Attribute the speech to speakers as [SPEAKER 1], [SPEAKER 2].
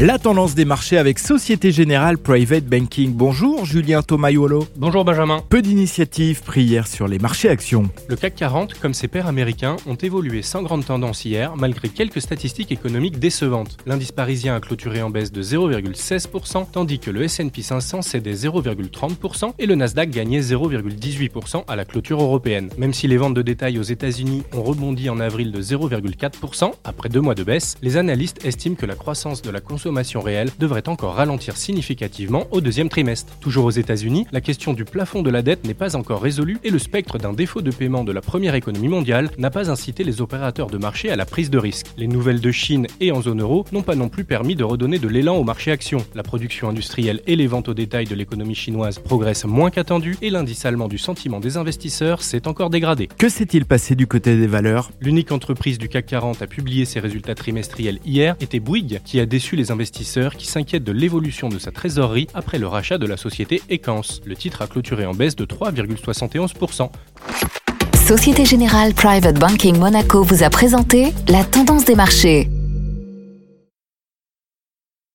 [SPEAKER 1] La tendance des marchés avec Société Générale Private Banking. Bonjour Julien Tomayolo.
[SPEAKER 2] Bonjour Benjamin.
[SPEAKER 1] Peu d'initiatives pris hier sur les marchés actions.
[SPEAKER 2] Le CAC 40, comme ses pairs américains, ont évolué sans grande tendance hier, malgré quelques statistiques économiques décevantes. L'indice parisien a clôturé en baisse de 0,16%, tandis que le S&P 500 cédait 0,30% et le Nasdaq gagnait 0,18% à la clôture européenne. Même si les ventes de détail aux États-Unis ont rebondi en avril de 0,4% après deux mois de baisse, les analystes estiment que la croissance de la consommation consommation réelle devrait encore ralentir significativement au deuxième trimestre. Toujours aux États-Unis, la question du plafond de la dette n'est pas encore résolue et le spectre d'un défaut de paiement de la première économie mondiale n'a pas incité les opérateurs de marché à la prise de risque. Les nouvelles de Chine et en zone euro n'ont pas non plus permis de redonner de l'élan au marché action. La production industrielle et les ventes au détail de l'économie chinoise progressent moins qu'attendu et l'indice allemand du sentiment des investisseurs s'est encore dégradé.
[SPEAKER 1] Que s'est-il passé du côté des valeurs?
[SPEAKER 2] L'unique entreprise du CAC 40 à publier ses résultats trimestriels hier était Bouygues, qui a déçu les investisseurs qui s'inquiètent de l'évolution de sa trésorerie après le rachat de la société Equance. Le titre a clôturé en baisse de 3,71%.
[SPEAKER 3] Société Générale Private Banking Monaco vous a présenté la tendance des marchés.